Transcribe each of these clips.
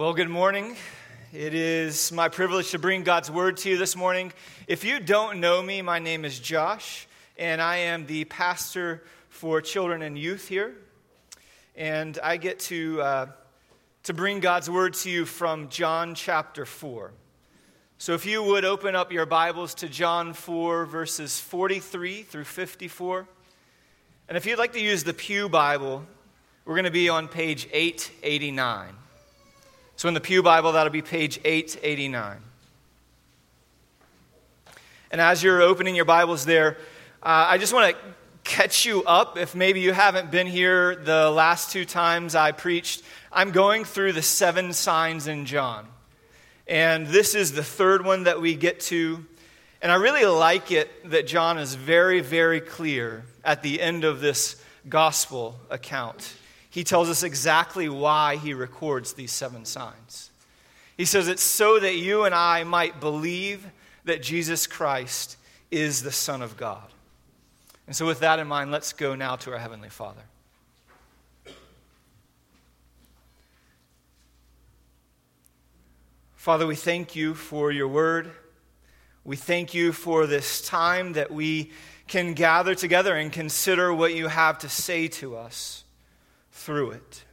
Well, good morning. It is my privilege to bring God's word to you this morning. If you don't know me, my name is Josh, and I am the pastor for children and youth here. And I get to, uh, to bring God's word to you from John chapter 4. So if you would open up your Bibles to John 4, verses 43 through 54. And if you'd like to use the Pew Bible, we're going to be on page 889. So in the Pew Bible, that'll be page 889. And as you're opening your Bibles there, uh, I just want to catch you up if maybe you haven't been here the last two times I preached. I'm going through the seven signs in John. And this is the third one that we get to. And I really like it that John is very, very clear at the end of this gospel account he tells us exactly why he records these seven signs. He says it's so that you and I might believe that Jesus Christ is the Son of God. And so, with that in mind, let's go now to our Heavenly Father. Father, we thank you for your word. We thank you for this time that we can gather together and consider what you have to say to us through it.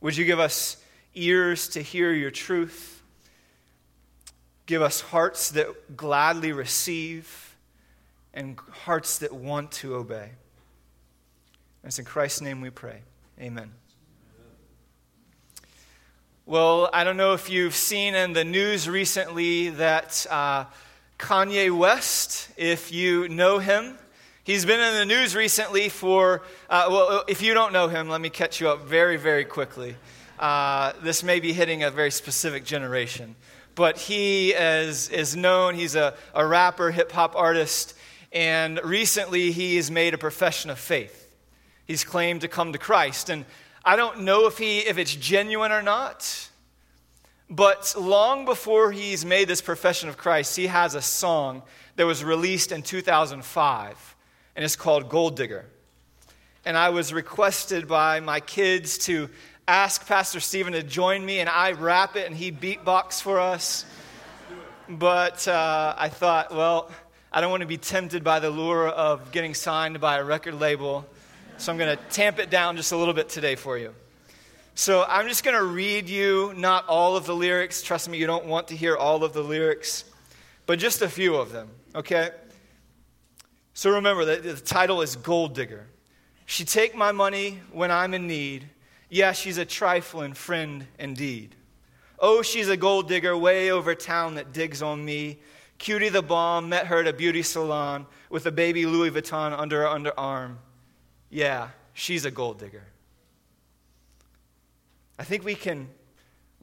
Would you give us ears to hear your truth? Give us hearts that gladly receive and hearts that want to obey. And It's in Christ's name we pray. Amen. Well, I don't know if you've seen in the news recently that uh, Kanye West, if you know him, He's been in the news recently for, uh, well, if you don't know him, let me catch you up very, very quickly. Uh, this may be hitting a very specific generation. But he is, is known, he's a, a rapper, hip hop artist, and recently he has made a profession of faith. He's claimed to come to Christ. And I don't know if, he, if it's genuine or not, but long before he's made this profession of Christ, he has a song that was released in 2005 and it's called Gold Digger. And I was requested by my kids to ask Pastor Stephen to join me, and I rap it and he beatbox for us. But uh, I thought, well, I don't want to be tempted by the lure of getting signed by a record label, so I'm going to tamp it down just a little bit today for you. So I'm just going to read you not all of the lyrics. Trust me, you don't want to hear all of the lyrics, but just a few of them, okay? So remember that the title is Gold Digger. She take my money when I'm in need. Yeah, she's a trifling friend indeed. Oh, she's a gold digger way over town that digs on me. Cutie the bomb met her at a beauty salon with a baby Louis Vuitton under her underarm. Yeah, she's a gold digger. I think we can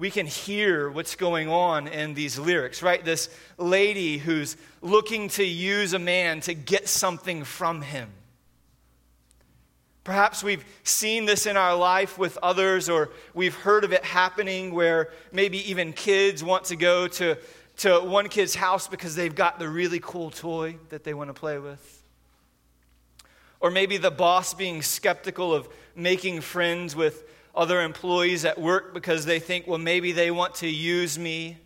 we can hear what's going on in these lyrics, right? This lady who's looking to use a man to get something from him. Perhaps we've seen this in our life with others, or we've heard of it happening where maybe even kids want to go to, to one kid's house because they've got the really cool toy that they want to play with. Or maybe the boss being skeptical of making friends with other employees at work because they think, well, maybe they want to use me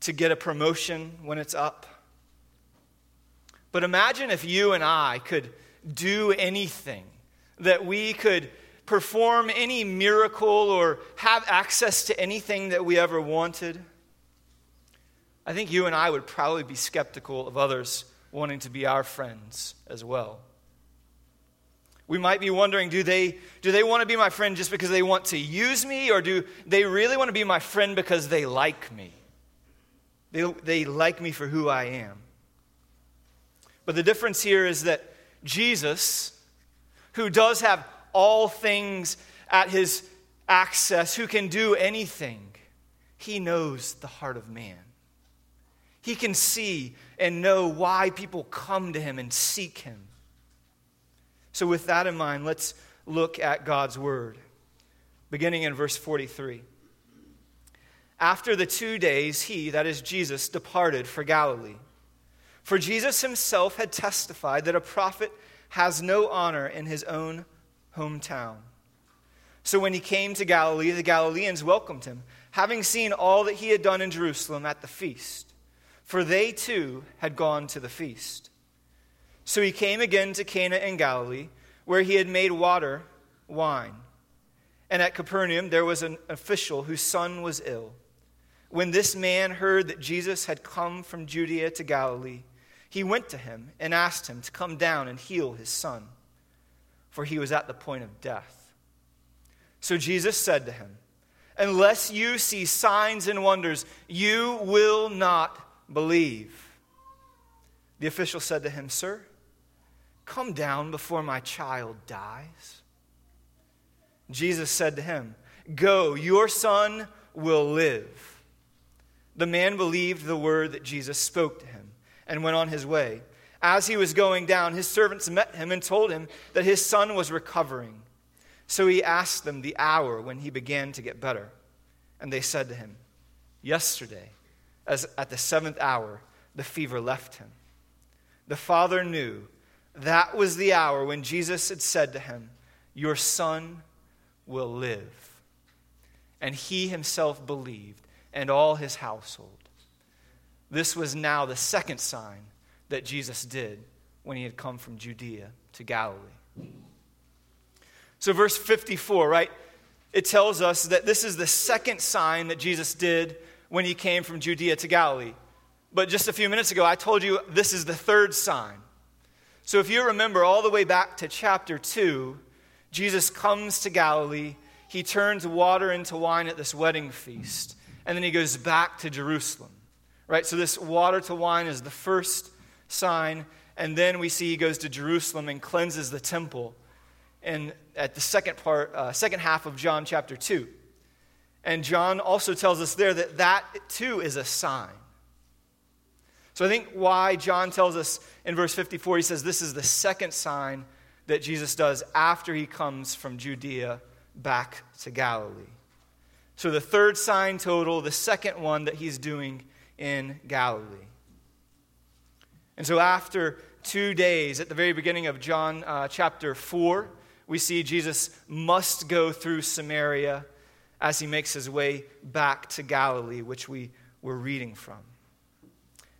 to get a promotion when it's up. But imagine if you and I could do anything, that we could perform any miracle or have access to anything that we ever wanted. I think you and I would probably be skeptical of others wanting to be our friends as well. We might be wondering do they, do they want to be my friend just because they want to use me, or do they really want to be my friend because they like me? They, they like me for who I am. But the difference here is that Jesus, who does have all things at his access, who can do anything, he knows the heart of man. He can see and know why people come to him and seek him. So, with that in mind, let's look at God's word, beginning in verse 43. After the two days, he, that is Jesus, departed for Galilee. For Jesus himself had testified that a prophet has no honor in his own hometown. So when he came to Galilee, the Galileans welcomed him, having seen all that he had done in Jerusalem at the feast, for they too had gone to the feast. So he came again to Cana in Galilee, where he had made water wine. And at Capernaum there was an official whose son was ill. When this man heard that Jesus had come from Judea to Galilee, he went to him and asked him to come down and heal his son, for he was at the point of death. So Jesus said to him, Unless you see signs and wonders, you will not believe. The official said to him, Sir, come down before my child dies. Jesus said to him, Go, your son will live. The man believed the word that Jesus spoke to him and went on his way. As he was going down, his servants met him and told him that his son was recovering. So he asked them the hour when he began to get better. And they said to him, Yesterday, as at the seventh hour, the fever left him. The father knew that was the hour when Jesus had said to him, Your son will live. And he himself believed, and all his household. This was now the second sign that Jesus did when he had come from Judea to Galilee. So, verse 54, right? It tells us that this is the second sign that Jesus did when he came from Judea to Galilee. But just a few minutes ago, I told you this is the third sign. So, if you remember all the way back to chapter 2, Jesus comes to Galilee. He turns water into wine at this wedding feast. And then he goes back to Jerusalem. Right? So, this water to wine is the first sign. And then we see he goes to Jerusalem and cleanses the temple in, at the second part, uh, second half of John chapter 2. And John also tells us there that that too is a sign. So I think why John tells us in verse 54, he says this is the second sign that Jesus does after he comes from Judea back to Galilee. So the third sign total, the second one that he's doing in Galilee. And so after two days, at the very beginning of John uh, chapter 4, we see Jesus must go through Samaria as he makes his way back to Galilee, which we were reading from.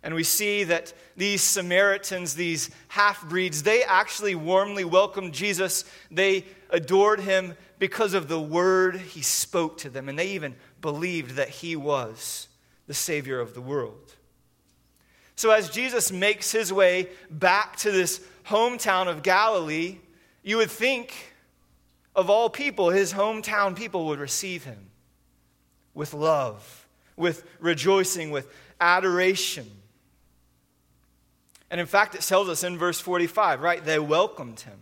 And we see that these Samaritans, these half breeds, they actually warmly welcomed Jesus. They adored him because of the word he spoke to them, and they even believed that he was the Savior of the world. So, as Jesus makes his way back to this hometown of Galilee, you would think, of all people, his hometown people would receive him with love, with rejoicing, with adoration. And in fact, it tells us in verse 45, right? They welcomed him.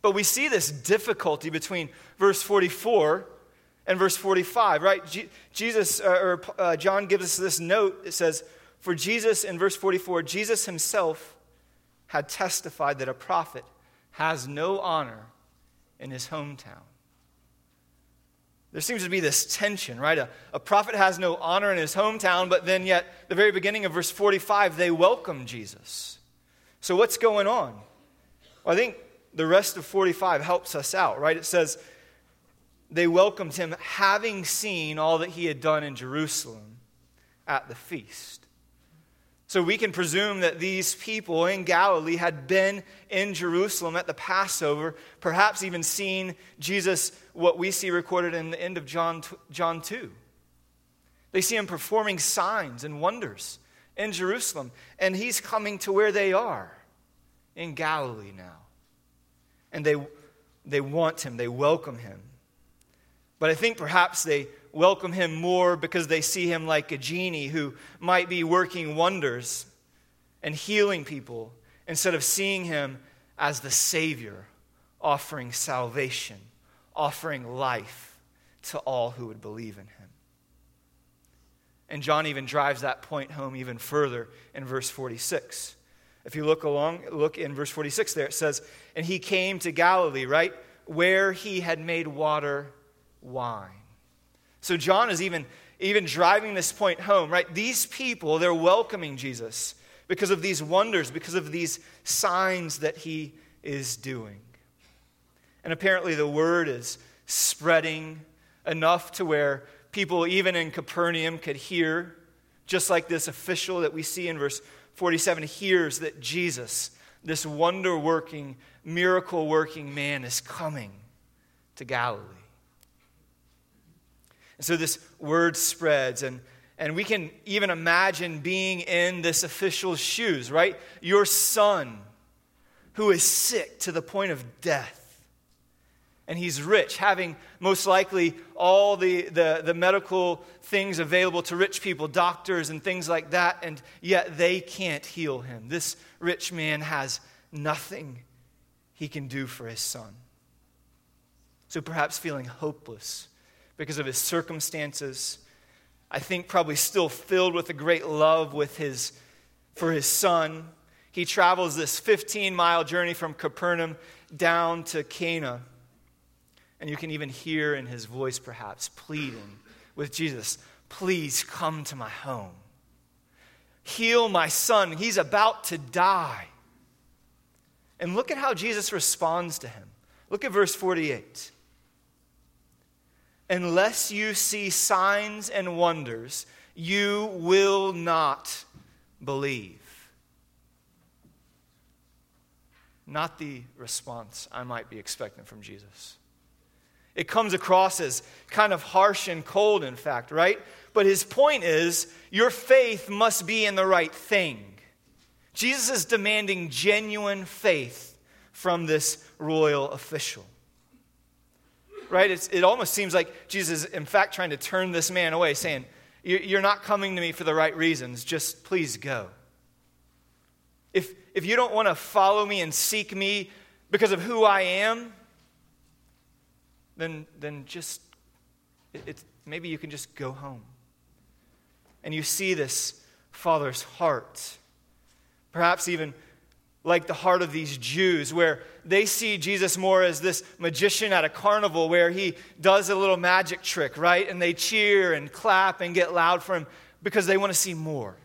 But we see this difficulty between verse 44 and verse 45, right? Jesus, uh, or uh, John gives us this note. It says, For Jesus, in verse 44, Jesus himself had testified that a prophet has no honor in his hometown. There seems to be this tension, right? A, a, prophet has no honor in his hometown, but then yet, the very beginning of verse 45, they welcome Jesus. So, what's going on? Well, I think the rest of 45 helps us out, right? It says, they welcomed him having seen all that he had done in Jerusalem at the feast. So we can presume that these people in Galilee had been in Jerusalem at the Passover, perhaps even seen Jesus, what we see recorded in the end of John, John 2. They see him performing signs and wonders in Jerusalem, and he's coming to where they are in Galilee now. And they, they want him, they welcome him. But I think perhaps they welcome him more because they see him like a genie who might be working wonders and healing people instead of seeing him as the Savior offering salvation, offering life to all who would believe in him. And John even drives that point home even further in verse 46. If you look along, look in verse 46 there, it says, And he came to Galilee, right? Where he had made water wine. So John is even, even driving this point home, right? These people, they're welcoming Jesus because of these wonders, because of these signs that he is doing. And apparently the word is spreading enough to where people, even in Capernaum, could hear, just like this official that we see in verse 47 hears that Jesus, this wonder working, miracle working man, is coming to Galilee. And so this word spreads, and, and we can even imagine being in this official's shoes, right? Your son, who is sick to the point of death and he's rich, having most likely all the, the, the, medical things available to rich people, doctors and things like that, and yet they can't heal him. This rich man has nothing he can do for his son. So perhaps feeling hopeless because of his circumstances, I think probably still filled with a great love with his, for his son. He travels this 15 mile journey from Capernaum down to Cana and you can even hear in his voice, perhaps, pleading with Jesus, Please come to my home. Heal my son. He's about to die. And look at how Jesus responds to him. Look at verse 48. Unless you see signs and wonders, you will not believe. Not the response I might be expecting from Jesus. It comes across as kind of harsh and cold, in fact, right? But his point is your faith must be in the right thing. Jesus is demanding genuine faith from this royal official. Right? It's, it almost seems like Jesus is, in fact, trying to turn this man away, saying, You're not coming to me for the right reasons. Just please go. If, if you don't want to follow me and seek me because of who I am, then, then just, it, maybe you can just go home. And you see this father's heart. Perhaps even like the heart of these Jews, where they see Jesus more as this magician at a carnival where he does a little magic trick, right? And they cheer and clap and get loud for him because they want to see more.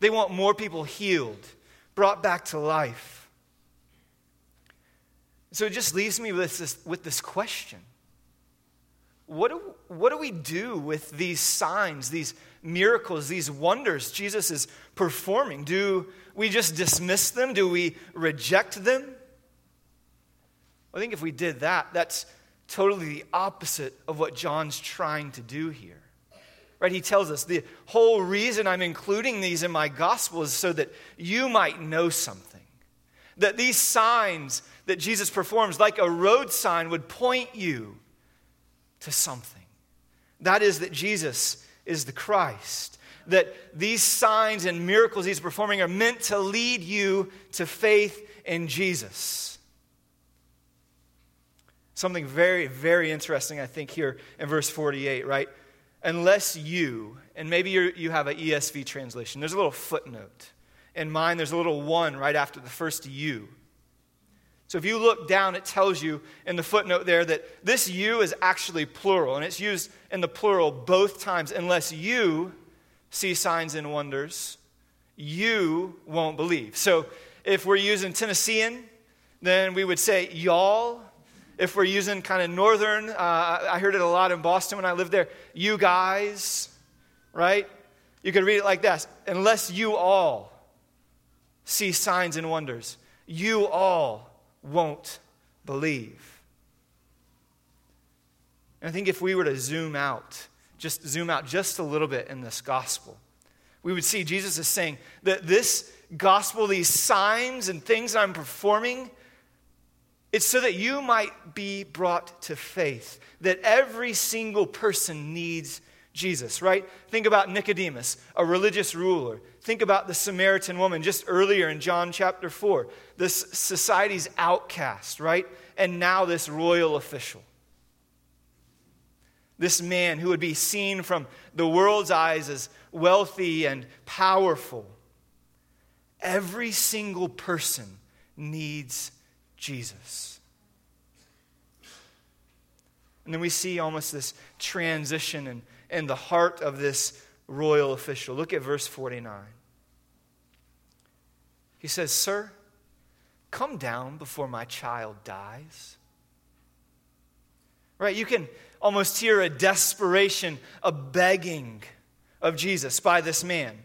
They want more people healed, brought back to life. So it just leaves me with this, with this question what do, what do we do with these signs, these miracles, these wonders Jesus is performing? Do we just dismiss them? Do we reject them? I think if we did that, that's totally the opposite of what John's trying to do here. Right? He tells us the whole reason I'm including these in my gospel is so that you might know something. That these signs that Jesus performs, like a road sign, would point you to something. That is, that Jesus is the Christ. That these signs and miracles he's performing are meant to lead you to faith in Jesus. Something very, very interesting, I think, here in verse 48, right? Unless you, and maybe you have an ESV translation, there's a little footnote. In mine, there's a little one right after the first you. So if you look down, it tells you in the footnote there that this you is actually plural, and it's used in the plural both times. Unless you see signs and wonders, you won't believe. So if we're using Tennessean, then we would say y'all. If we're using kind of northern, uh, I heard it a lot in Boston when I lived there, you guys, right? You could read it like this Unless you all see signs and wonders, you all won't believe. And I think if we were to zoom out, just zoom out just a little bit in this gospel, we would see Jesus is saying that this gospel, these signs and things I'm performing, it's so that you might be brought to faith, that every single person needs Jesus, right? Think about Nicodemus, a religious ruler. Think about the Samaritan woman just earlier in John chapter 4, this society's outcast, right? And now this royal official. This man who would be seen from the world's eyes as wealthy and powerful. Every single person needs Jesus. And then we see almost this transition and in the heart of this royal official. Look at verse 49. He says, Sir, come down before my child dies. Right? You can almost hear a desperation, a begging of Jesus by this man.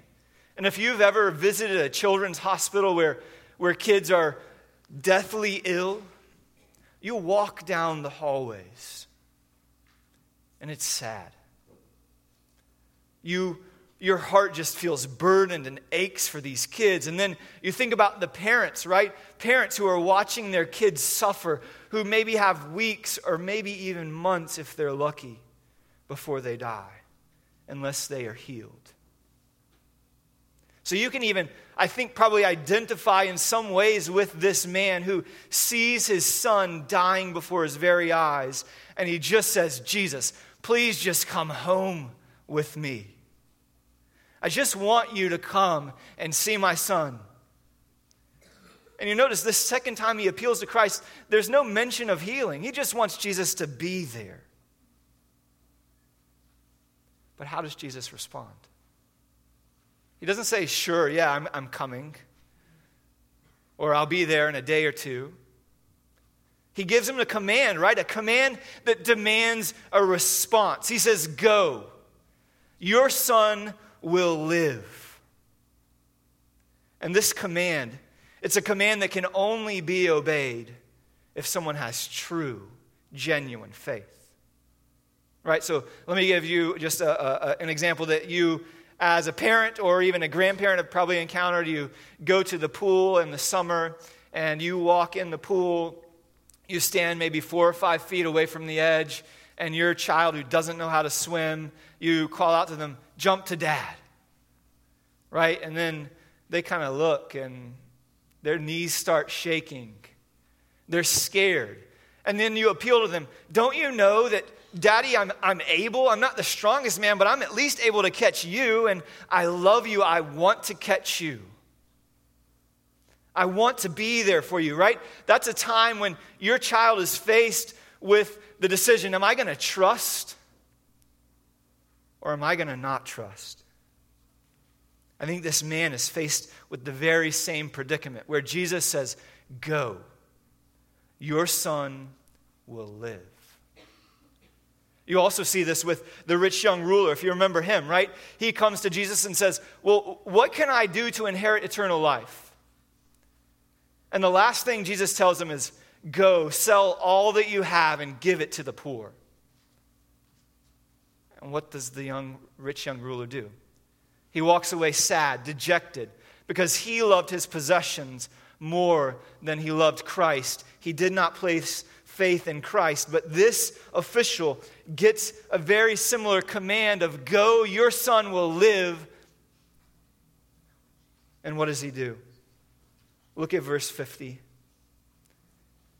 And if you've ever visited a children's hospital where, where kids are deathly ill, you walk down the hallways and it's sad. You, your heart just feels burdened and aches for these kids. And then you think about the parents, right? Parents who are watching their kids suffer, who maybe have weeks or maybe even months, if they're lucky, before they die, unless they are healed. So you can even, I think, probably identify in some ways with this man who sees his son dying before his very eyes, and he just says, Jesus, please just come home with me. I just want you to come and see my son. And you notice this second time he appeals to Christ, there's no mention of healing. He just wants Jesus to be there. But how does Jesus respond? He doesn't say, Sure, yeah, I'm, I'm coming, or I'll be there in a day or two. He gives him a command, right? A command that demands a response. He says, Go, your son will live. And this command, it's a command that can only be obeyed if someone has true, genuine faith. Right? So let me give you just a, a, an example that you as a parent or even a grandparent have probably encountered. You go to the pool in the summer and you walk in the pool, you stand maybe four or five feet away from the edge, and your child who doesn't know how to swim, you call out to them, jump to dad. Right? And then they kind of look and their knees start shaking. They're scared. And then you appeal to them, don't you know that Daddy, I'm, I'm able. I'm not the strongest man, but I'm at least able to catch you, and I love you. I want to catch you. I want to be there for you, right? That's a time when your child is faced with the decision Am I going to trust or am I going to not trust? I think this man is faced with the very same predicament where Jesus says, Go, your son will live. You also see this with the rich young ruler, if you remember him, right? He comes to Jesus and says, Well, what can I do to inherit eternal life? And the last thing Jesus tells him is, Go, sell all that you have and give it to the poor. And what does the young, rich young ruler do? He walks away sad, dejected, because he loved his possessions more than he loved Christ. He did not place faith in Christ. But this official gets a very similar command of go, your son will live. And what does he do? Look at verse 50.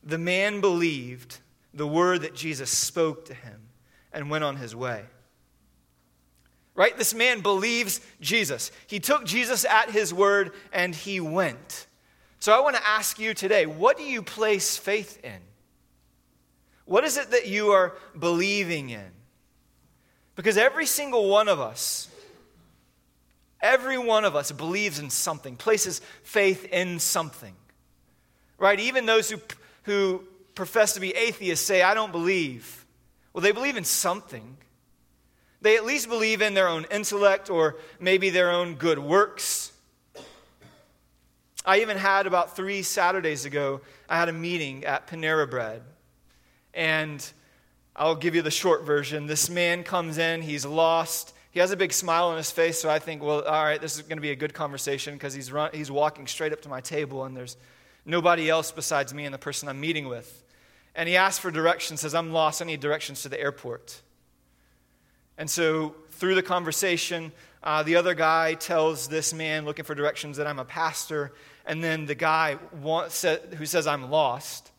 The man believed the word that Jesus spoke to him and went on his way. Right? This man believes Jesus. He took Jesus at his word and he went. So I want to ask you today what do you place faith in? What is it that you are believing in? Because every single one of us, every one of us believes in something, places faith in something. Right? Even those who, who profess to be atheists say, I don't believe. Well, they believe in something. They at least believe in their own intellect or maybe their own good works. I even had about three Saturdays ago, I had a meeting at Panera Bread. And I'll give you the short version. This man comes in, he's lost. He has a big smile on his face, so I think, well, all right, this is going to be a good conversation because he's, he's walking straight up to my table and there's nobody else besides me and the person I'm meeting with. And he asks for directions, says, I'm lost, I need directions to the airport. And so through the conversation, uh, the other guy tells this man looking for directions that I'm a pastor. And then the guy wants, who says, I'm lost,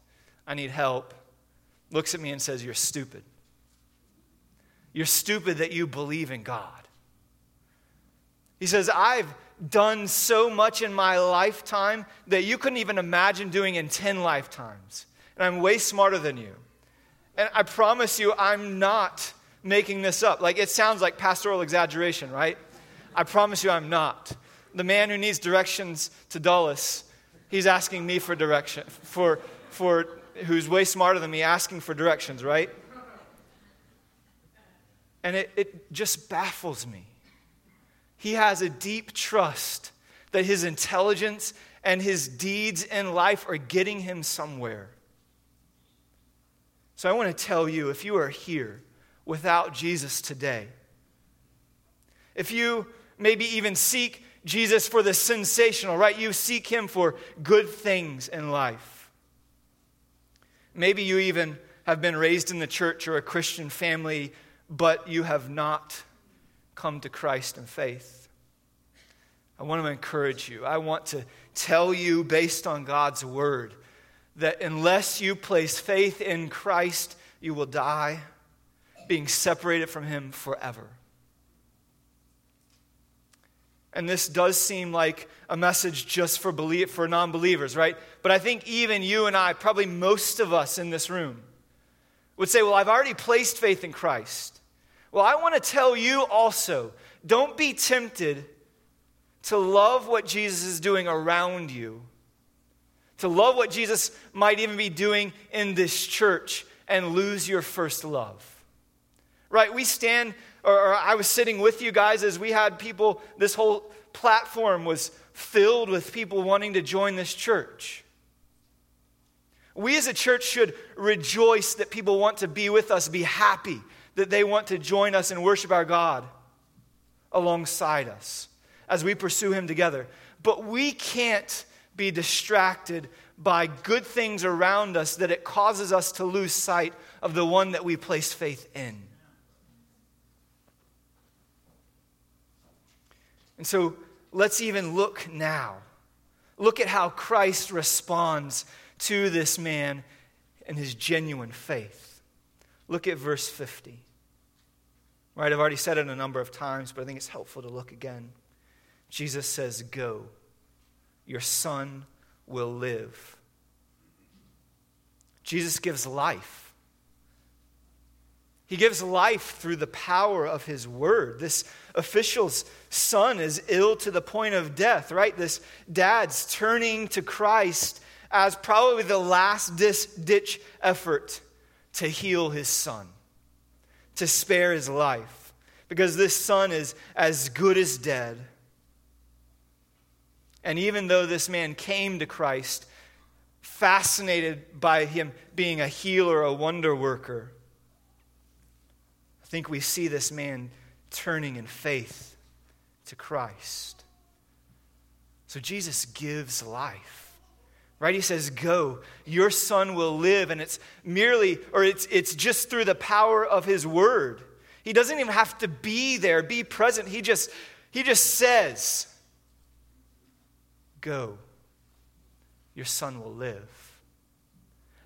I need help, looks at me and says, You're stupid. You're stupid that you believe in God. He says, I've done so much in my lifetime that you couldn't even imagine doing in 10 lifetimes. And I'm way smarter than you. And I promise you, I'm not making this up. Like, it sounds like pastoral exaggeration, right? I promise you, I'm not. The man who needs directions to Dulles, he's asking me for direction, for, for who's way smarter than me asking for directions, right? And it, it just baffles me. He has a deep trust that his intelligence and his deeds in life are getting him somewhere. So I want to tell you if you are here without Jesus today, if you maybe even seek Jesus for the sensational, right? You seek him for good things in life. Maybe you even have been raised in the church or a Christian family, but you have not come to Christ in faith. I want to encourage you. I want to tell you, based on God's word, that unless you place faith in Christ, you will die being separated from Him forever. And this does seem like a message just for, believe, for non believers, right? But I think even you and I, probably most of us in this room, would say, Well, I've already placed faith in Christ. Well, I want to tell you also don't be tempted to love what Jesus is doing around you, to love what Jesus might even be doing in this church and lose your first love. Right? We stand, or, or I was sitting with you guys as we had people, this whole platform was filled with people wanting to join this church. We as a church should rejoice that people want to be with us, be happy that they want to join us and worship our God alongside us as we pursue Him together. But we can't be distracted by good things around us that it causes us to lose sight of the one that we place faith in. And so let's even look now. Look at how Christ responds to this man and his genuine faith. Look at verse 50. Right, I've already said it a number of times, but I think it's helpful to look again. Jesus says, Go, your son will live. Jesus gives life. He gives life through the power of his word. This official's son is ill to the point of death, right? This dad's turning to Christ as probably the last ditch effort to heal his son, to spare his life, because this son is as good as dead. And even though this man came to Christ, fascinated by him being a healer, a wonder worker, I think we see this man turning in faith to Christ. So Jesus gives life. Right? He says, Go, your son will live. And it's merely, or it's, it's just through the power of his word. He doesn't even have to be there, be present. He just, he just says, Go, your son will live.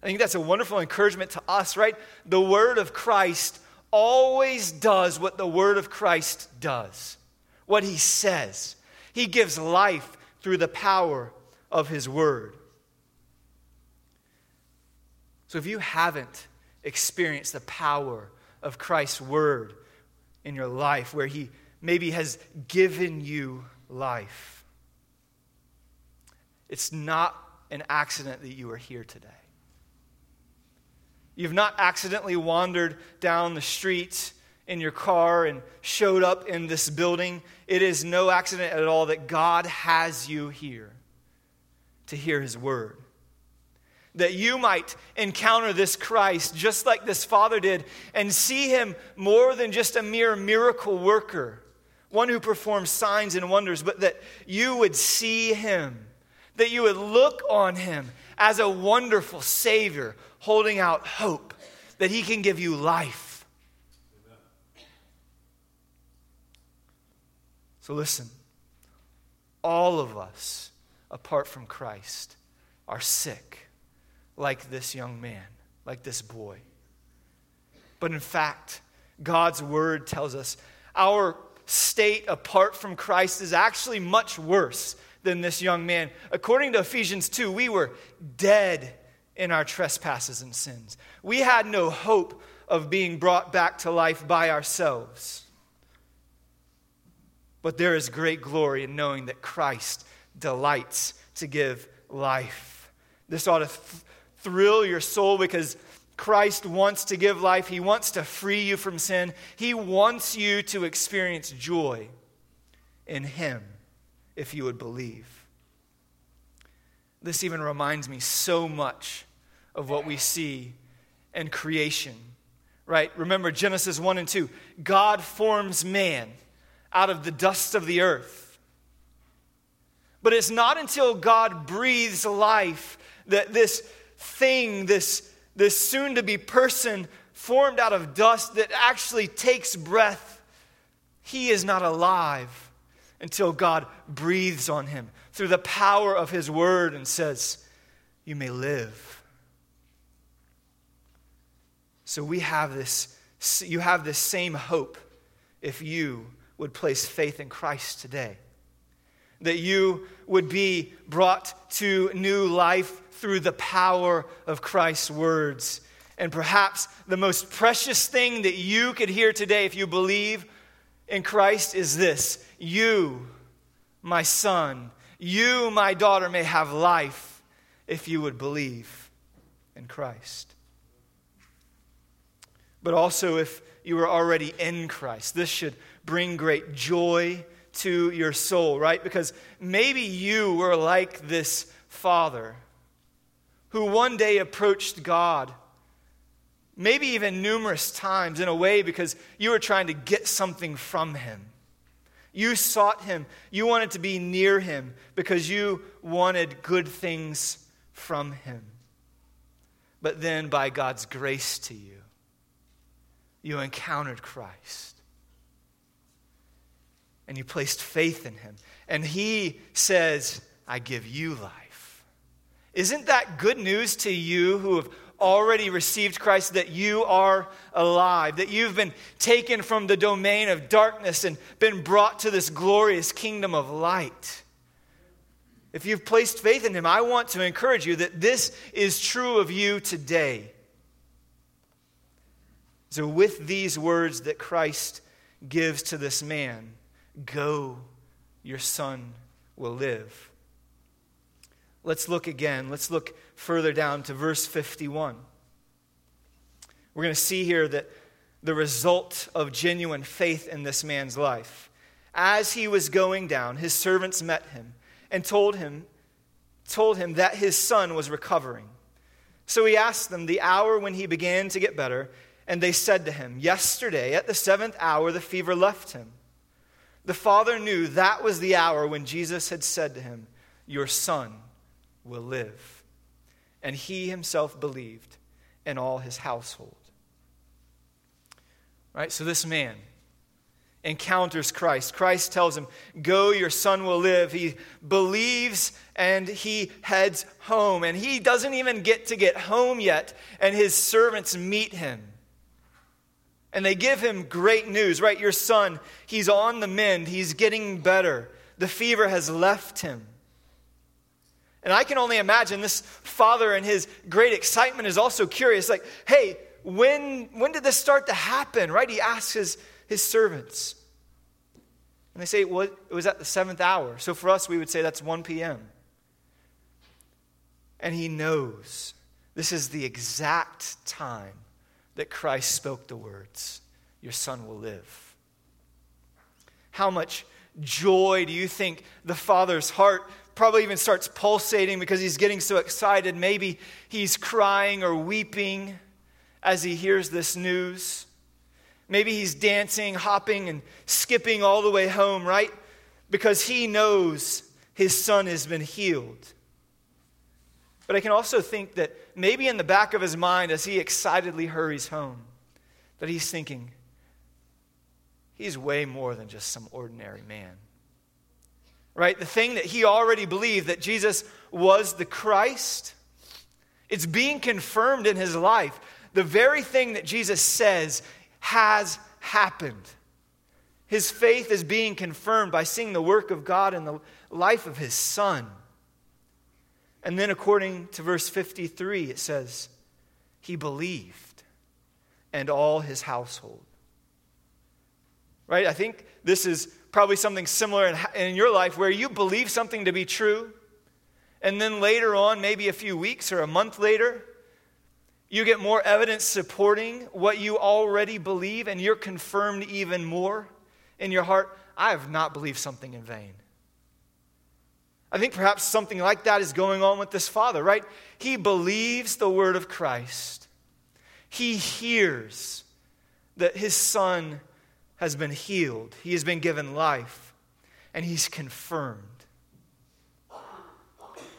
I think that's a wonderful encouragement to us, right? The word of Christ always does what the word of Christ does, what he says. He gives life through the power of his word. So if you haven't experienced the power of Christ's word in your life, where he maybe has given you life, it's not an accident that you are here today. You've not accidentally wandered down the street in your car and showed up in this building. It is no accident at all that God has you here to hear His word. That you might encounter this Christ just like this Father did and see Him more than just a mere miracle worker, one who performs signs and wonders, but that you would see Him that you would look on him as a wonderful Savior holding out hope that he can give you life. So listen, all of us, apart from Christ, are sick like this young man, like this boy. But in fact, God's word tells us our state apart from Christ is actually much worse than this young man. According to Ephesians 2, we were dead in our trespasses and sins. We had no hope of being brought back to life by ourselves. But there is great glory in knowing that Christ delights to give life. This ought to th- thrill your soul because Christ wants to give life. He wants to free you from sin. He wants you to experience joy in Him if you would believe. This even reminds me so much of what we see in creation, right? Remember Genesis 1 and 2. God forms man out of the dust of the earth. But it's not until God breathes life that this thing, this, this soon to be person formed out of dust that actually takes breath, he is not alive until God breathes on him through the power of his word and says, You may live. So we have this, you have this same hope if you would place faith in Christ today. That you would be brought to new life through the power of Christ's words. And perhaps the most precious thing that you could hear today if you believe in Christ is this You, my son, you, my daughter, may have life if you would believe in Christ. But also, if you are already in Christ, this should bring great joy to your soul, right? Because maybe you were like this father who one day approached God, maybe even numerous times in a way because you were trying to get something from him. You sought him, you wanted to be near him because you wanted good things from him. But then, by God's grace to you, you encountered Christ and you placed faith in him. And he says, I give you life. Isn't that good news to you who have already received Christ that you are alive, that you've been taken from the domain of darkness and been brought to this glorious kingdom of light? If you've placed faith in him, I want to encourage you that this is true of you today. So, with these words that Christ gives to this man, Go, your son will live. Let's look again. Let's look further down to verse 51. We're going to see here that the result of genuine faith in this man's life. As he was going down, his servants met him and told him, told him that his son was recovering. So he asked them the hour when he began to get better, and they said to him, Yesterday at the seventh hour the fever left him. The father knew that was the hour when Jesus had said to him, Your son will live. And he himself believed, and all his household. Right? So this man encounters Christ. Christ tells him, Go, your son will live. He believes and he heads home. And he doesn't even get to get home yet, and his servants meet him. And they give him great news, right? Your son, he's on the mend, he's getting better. The fever has left him. And I can only imagine this father and his great excitement is also curious like, hey, when, when did this start to happen, right? He asks his, his servants. And they say, well, it was at the seventh hour. So for us, we would say that's 1 p.m. And he knows this is the exact time that Christ spoke the words, Your son will live. How much joy do you think the father's heart probably even starts pulsating because he's getting so excited? Maybe he's crying or weeping as he hears this news. Maybe he's dancing, hopping, and skipping all the way home, right? Because he knows his son has been healed. But I can also think that maybe in the back of his mind, as he excitedly hurries home, that he's thinking, he's way more than just some ordinary man. Right? The thing that he already believed that Jesus was the Christ, it's being confirmed in his life. The very thing that Jesus says has happened. His faith is being confirmed by seeing the work of God in the life of his son. And then, according to verse 53, it says, He believed, and all his household. Right? I think this is probably something similar in, in your life where you believe something to be true, and then later on, maybe a few weeks or a month later, You get more evidence supporting what you already believe, and you're confirmed even more in your heart. I have not believed something in vain. I think perhaps something like that is going on with this father, right? He believes the word of Christ. He hears that his son has been healed, he has been given life, and he's confirmed.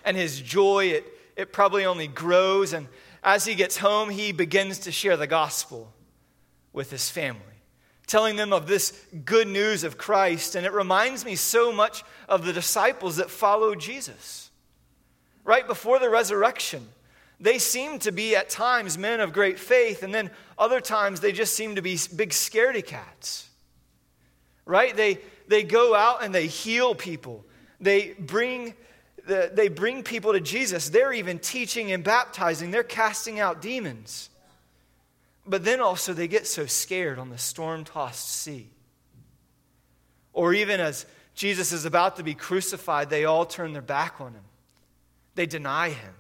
And his joy, it, it probably only grows. And as he gets home, he begins to share the gospel with his family, telling them of this good news of Christ. And it reminds me so much of the disciples that followed Jesus. Right before the resurrection, they seemed to be at times men of great faith, and then other times they just seemed to be big scaredy cats. Right? They, they go out and they heal people. They bring the, they bring people to Jesus. They're even teaching and baptizing, they're casting out demons. But then also they get so scared on the storm tossed sea. Or even as Jesus is about to be crucified, they all turn their back on him, they deny him.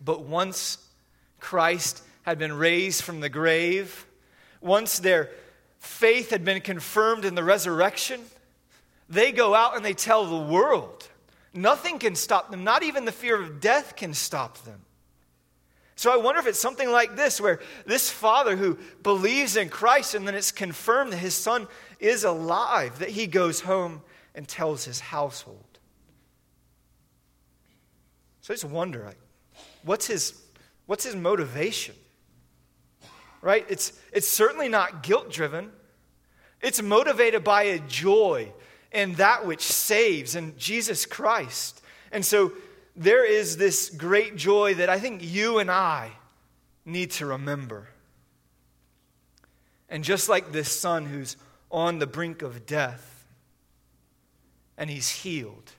But once Christ had been raised from the grave, once their faith had been confirmed in the resurrection, they go out and they tell the world. Nothing can stop them, not even the fear of death can stop them. So I wonder if it's something like this, where this father who believes in Christ and then it's confirmed that his son is alive, that he goes home and tells his household. So I just wonder, like, what's his, what's his motivation? Right? It's, it's certainly not guilt driven. It's motivated by a joy and that which saves and Jesus Christ. And so there is this great joy that I think you and I need to remember. And just like this son who's on the brink of death and he's healed,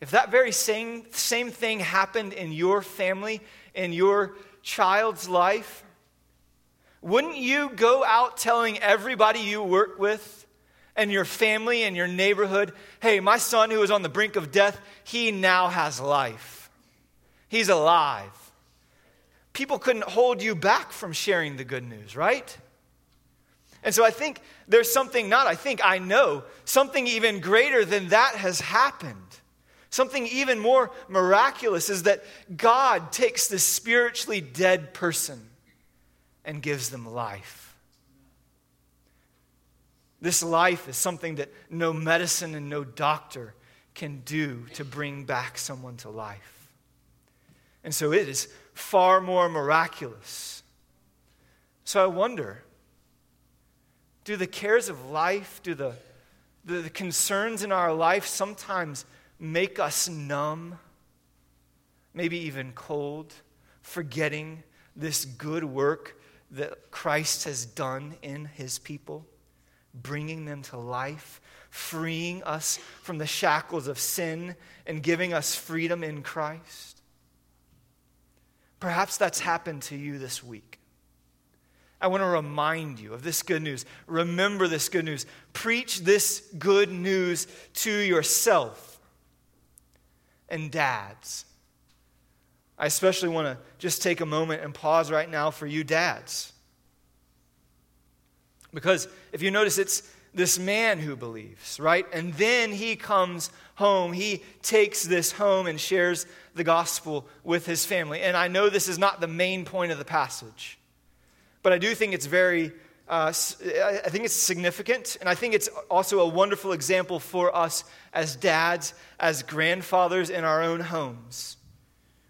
if that very same, same thing happened in your family, in your child's life, wouldn't you go out telling everybody you work with and your family and your neighborhood hey, my son who was on the brink of death, he now has life. He's alive. People couldn't hold you back from sharing the good news, right? And so I think there's something, not I think, I know, something even greater than that has happened. Something even more miraculous is that God takes this spiritually dead person and gives them life. This life is something that no medicine and no doctor can do to bring back someone to life. And so it is far more miraculous. So I wonder do the cares of life, do the, the, the concerns in our life sometimes make us numb, maybe even cold, forgetting this good work that Christ has done in his people? bringing them to life, freeing us from the shackles of sin, and giving us freedom in Christ? Perhaps that's happened to you this week. I want to remind you of this good news. Remember this good news. Preach this good news to yourself. And dads, I especially want to just take a moment and pause right now for you, dads. Because if you notice, it's this man who believes, right? And then he comes home. He takes this home and shares the gospel with his family. And I know this is not the main point of the passage, but I do think it's very, uh, I think it's significant. And I think it's also a wonderful example for us as dads, as grandfathers in our own homes,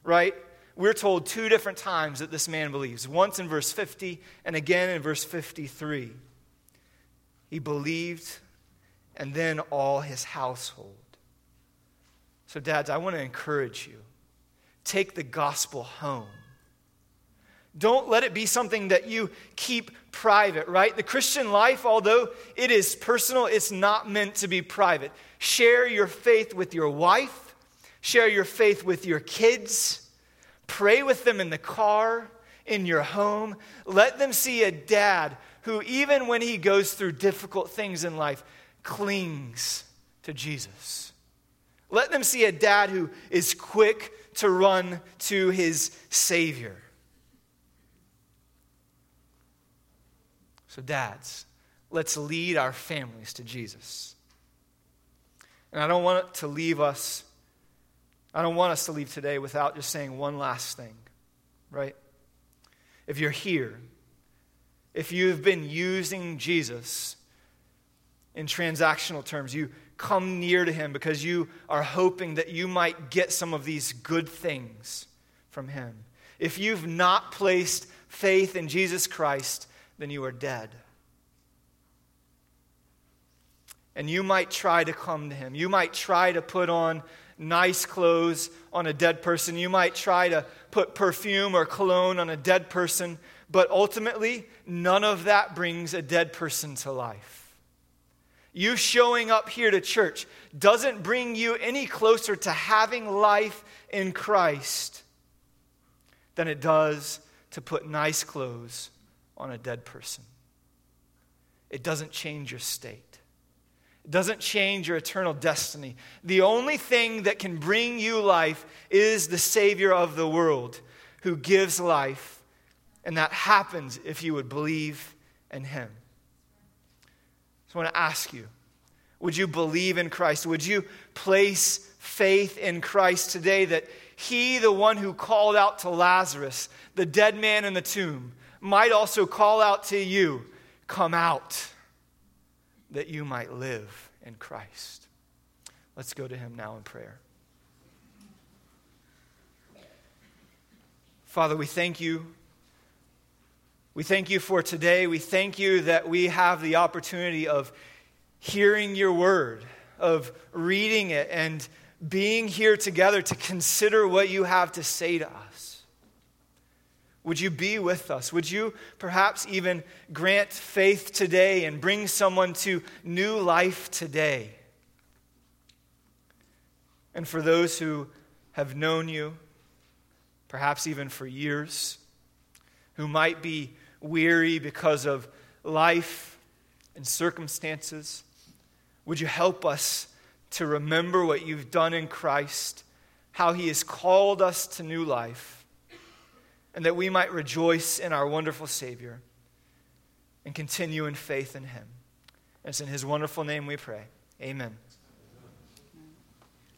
right? We're told two different times that this man believes once in verse 50 and again in verse 53. He believed, and then all his household. So, dads, I want to encourage you take the gospel home. Don't let it be something that you keep private, right? The Christian life, although it is personal, it's not meant to be private. Share your faith with your wife, Share your faith with your kids. Pray with them in the car, in your home. Let them see a dad who, even when he goes through difficult things in life, clings to Jesus. Let them see a dad who is quick to run to his Savior. So, dads, let's lead our families to Jesus. And I don't want to leave us I don't want us to leave today without just saying one last thing, right? If you're here, if you've been using Jesus in transactional terms, you come near to him because you are hoping that you might get some of these good things from him. If you've not placed faith in Jesus Christ, then you are dead. And you might try to come to him. You might try to put on nice clothes on a dead person. You might try to put perfume or cologne on a dead person. But ultimately, none of that brings a dead person to life. You showing up here to church doesn't bring you any closer to having life in Christ than it does to put nice clothes on a dead person. It doesn't change your state. Doesn't change your eternal destiny. The only thing that can bring you life is the Savior of the world who gives life, and that happens if you would believe in Him. So I want to ask you would you believe in Christ? Would you place faith in Christ today that He, the one who called out to Lazarus, the dead man in the tomb, might also call out to you, Come out that you might live in Christ. Let's go to him now in prayer. Father, we thank you. We thank you for today. We thank you that we have the opportunity of hearing your word, of reading it, and being here together to consider what you have to say to us. Would you be with us? Would you perhaps even grant faith today and bring someone to new life today? And for those who have known you, perhaps even for years, who might be weary because of life and circumstances, would you help us to remember what you've done in Christ, how he has called us to new life? And that we might rejoice in our wonderful Savior and continue in faith in Him. And it's in His wonderful name we pray. Amen.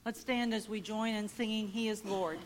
Let's stand as we join in singing, He is Lord.